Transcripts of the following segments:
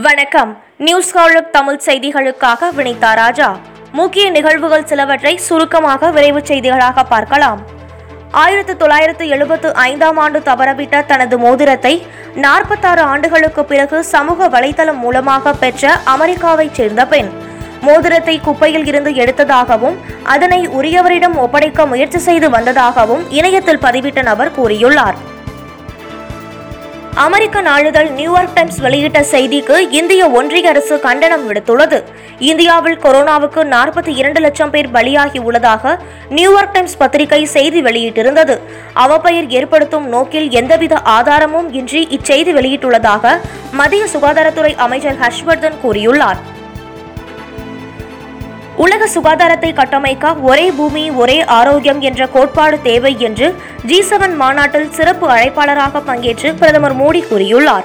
வணக்கம். நியூஸ் காலப் தமிழ் செய்திகளுக்காக வினிதா ராஜா. முக்கிய நிகழ்வுகள் சிலவற்றை சுருக்கமாக விரைவுச் செய்திகளாக பார்க்கலாம். ஆயிரத்து தொள்ளாயிரத்து எழுபத்து ஐந்தாம் ஆண்டு தவறவிட்ட தனது மோதிரத்தை நாற்பத்தாறு ஆண்டுகளுக்கு பிறகு சமூக வலைதளம் மூலமாக பெற்ற அமெரிக்காவைச் சேர்ந்த பெண். மோதிரத்தை குப்பையில் இருந்து எடுத்ததாகவும் அதனை உரியவரிடம் ஒப்படைக்க முயற்சி செய்து வந்ததாகவும் இணையத்தில் பதிவிட்ட நபர் கூறியுள்ளார். அமெரிக்க நாளிதழ் நியூயார்க் டைம்ஸ் வெளியிட்ட செய்திக்கு இந்திய ஒன்றிய அரசு கண்டனம் விடுத்துள்ளது. இந்தியாவில் கொரோனாவுக்கு நாற்பத்தி இரண்டு லட்சம் பேர் பலியாகி உள்ளதாக நியூயார்க் டைம்ஸ் பத்திரிகை செய்தி வெளியிட்டிருந்தது. அவப்பெயர் ஏற்படுத்தும் நோக்கில் எந்தவித ஆதாரமும் இன்றி இச்செய்தி வெளியிட்டுள்ளதாக மத்திய சுகாதாரத்துறை அமைச்சர் ஹர்ஷ்வர்தன் கூறியுள்ளார். உலக சுகாதாரத்தை கட்டமைக்க ஒரே பூமி ஒரே ஆரோக்கியம் என்ற கோட்பாடு தேவை என்று ஜி செவன் மாநாட்டில் சிறப்பு அழைப்பாளராக பங்கேற்று பிரதமர் மோடி கூறியுள்ளார்.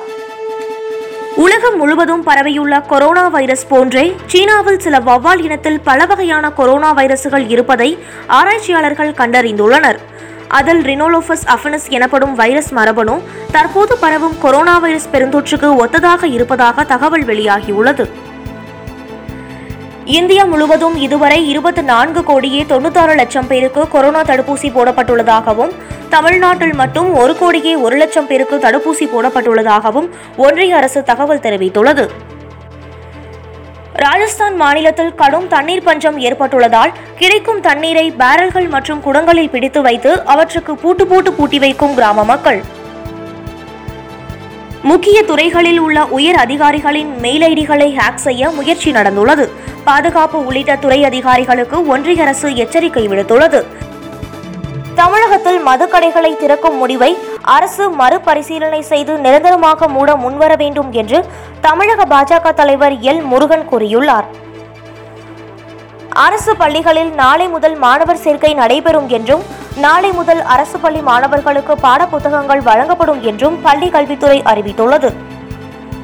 உலகம் முழுவதும் பரவியுள்ள கொரோனா வைரஸ் போன்றே சீனாவில் சில வவ்வால் இனத்தில் பல வகையான கொரோனா வைரசுகள் இருப்பதை ஆராய்ச்சியாளர்கள் கண்டறிந்துள்ளனர். அதில் ரினோலோஃபஸ் அஃபனஸ் எனப்படும் வைரஸ் மரபணு தற்போது பரவும் கொரோனா வைரஸ் பெருந்தொற்றுக்கு ஒத்ததாக இருப்பதாக தகவல் வெளியாகியுள்ளது. இந்தியா முழுவதும் இதுவரை இருபத்தி நான்கு கோடியே தொண்ணூத்தாறு லட்சம் பேருக்கு கொரோனா தடுப்பூசி போடப்பட்டுள்ளதாகவும் தமிழ்நாட்டில் மட்டும் ஒரு கோடியே ஒரு லட்சம் பேருக்கு தடுப்பூசி போடப்பட்டுள்ளதாகவும் ஒன்றிய அரசு தகவல் தெரிவித்துள்ளது. ராஜஸ்தான் மாநிலத்தில் கடும் தண்ணீர் பஞ்சம் ஏற்பட்டுள்ளதால் கிடைக்கும் தண்ணீரை பேரல்கள் மற்றும் குடங்களில் பிடித்து வைத்து அவற்றுக்கு பூட்டு பூட்டு பூட்டி வைக்கும் கிராம மக்கள். முக்கிய துறைகளில் உள்ள உயர் அதிகாரிகளின் மெயில் ஐடிகளை ஹேக் செய்ய முயற்சி நடந்துள்ளது. பாதுகாப்பு உள்ளிட்ட துறை அதிகாரிகளுக்கு ஒன்றிய அரசு எச்சரிக்கை விடுத்துள்ளது. தமிழகத்தில் மதுக்கடைகளை திறக்கும் முடிவை அரசு மறுபரிசீலனை செய்து நிரந்தரமாக மூட முன்வர வேண்டும் என்று தமிழக பாஜக தலைவர் எல். முருகன் கூறியுள்ளார். அரசு பள்ளிகளில் நாளை முதல் மாணவர் சேர்க்கை நடைபெறும் என்றும் நாளை முதல் அரசு பள்ளி மாணவர்களுக்கு பாடப்புத்தகங்கள் வழங்கப்படும் என்றும் பள்ளி கல்வித்துறை அறிவித்துள்ளது.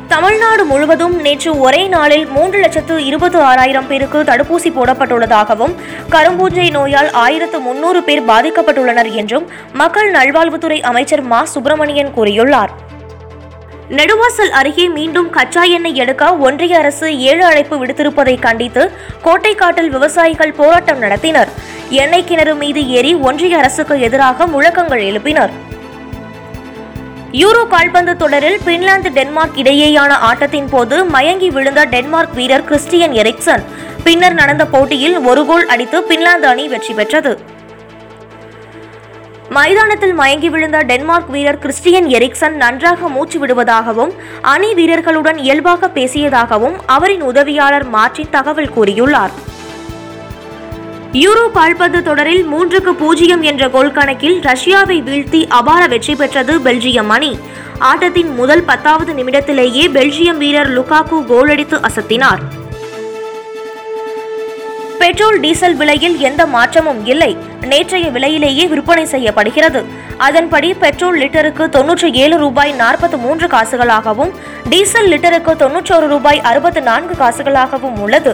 தமிழ்நாடு முழுவதும் நேற்று ஒரே நாளில் மூன்று லட்சத்து இருபது ஆறாயிரம் பேருக்கு தடுப்பூசி போடப்பட்டுள்ளதாகவும் கரும்பூஞ்சை நோயால் ஆயிரத்து முன்னூறு பேர் பாதிக்கப்பட்டுள்ளனர் என்றும் மக்கள் நல்வாழ்வுத்துறை அமைச்சர் மா. சுப்பிரமணியன் கூறியுள்ளார். நெடுவாசல் அருகே மீண்டும் கச்சா எண்ணெய் எடுக்க ஒன்றிய அரசு ஏழு அழைப்பு விடுத்திருப்பதை கண்டித்து கோட்டைக்காட்டில் விவசாயிகள் போராட்டம் நடத்தினர். எண்ணெய் கிணறு மீது ஏறி ஒன்றிய அரசுக்கு எதிராக முழக்கங்கள் எழுப்பினர். யூரோ கால்பந்து தொடரில் பின்லாந்து டென்மார்க் இடையேயான ஆட்டத்தின் போது மயங்கி விழுந்த டென்மார்க் வீரர் கிறிஸ்டியன் எரிக்சன். பின்னர் நடந்த போட்டியில் ஒரு கோல் அடித்து பின்லாந்து அணி வெற்றி பெற்றது. மைதானத்தில் மயங்கி விழுந்த டென்மார்க் வீரர் கிறிஸ்டியன் எரிக்சன் நன்றாக மூச்சு விடுவதாகவும் அணி வீரர்களுடன் இயல்பாக பேசியதாகவும் அவரின் உதவியாளர் மார்டின் தகவல் கூறியுள்ளார். யூரோ கால்பந்து தொடரில் மூன்றுக்கு பூஜ்ஜியம் என்ற கோல் கணக்கில் ரஷ்யாவை வீழ்த்தி அபார வெற்றி பெற்றது பெல்ஜியம் அணி. ஆட்டத்தின் முதல் பத்தாவது நிமிடத்திலேயே பெல்ஜியம் வீரர் லுகாக்கு கோல் அடித்து அசத்தினார். பெட்ரோல் டீசல் விலையில் எந்த மாற்றமும் இல்லை. நேற்றைய விலையிலேயே விற்பனை செய்யப்படுகிறது. அதன்படி பெட்ரோல் லிட்டருக்கு தொன்னூற்றி ஏழு ரூபாய் நாற்பத்தி மூன்று காசுகளாகவும் டீசல் லிட்டருக்கு தொன்னூற்றொரு ரூபாய் அறுபத்து நான்கு காசுகளாகவும் உள்ளது.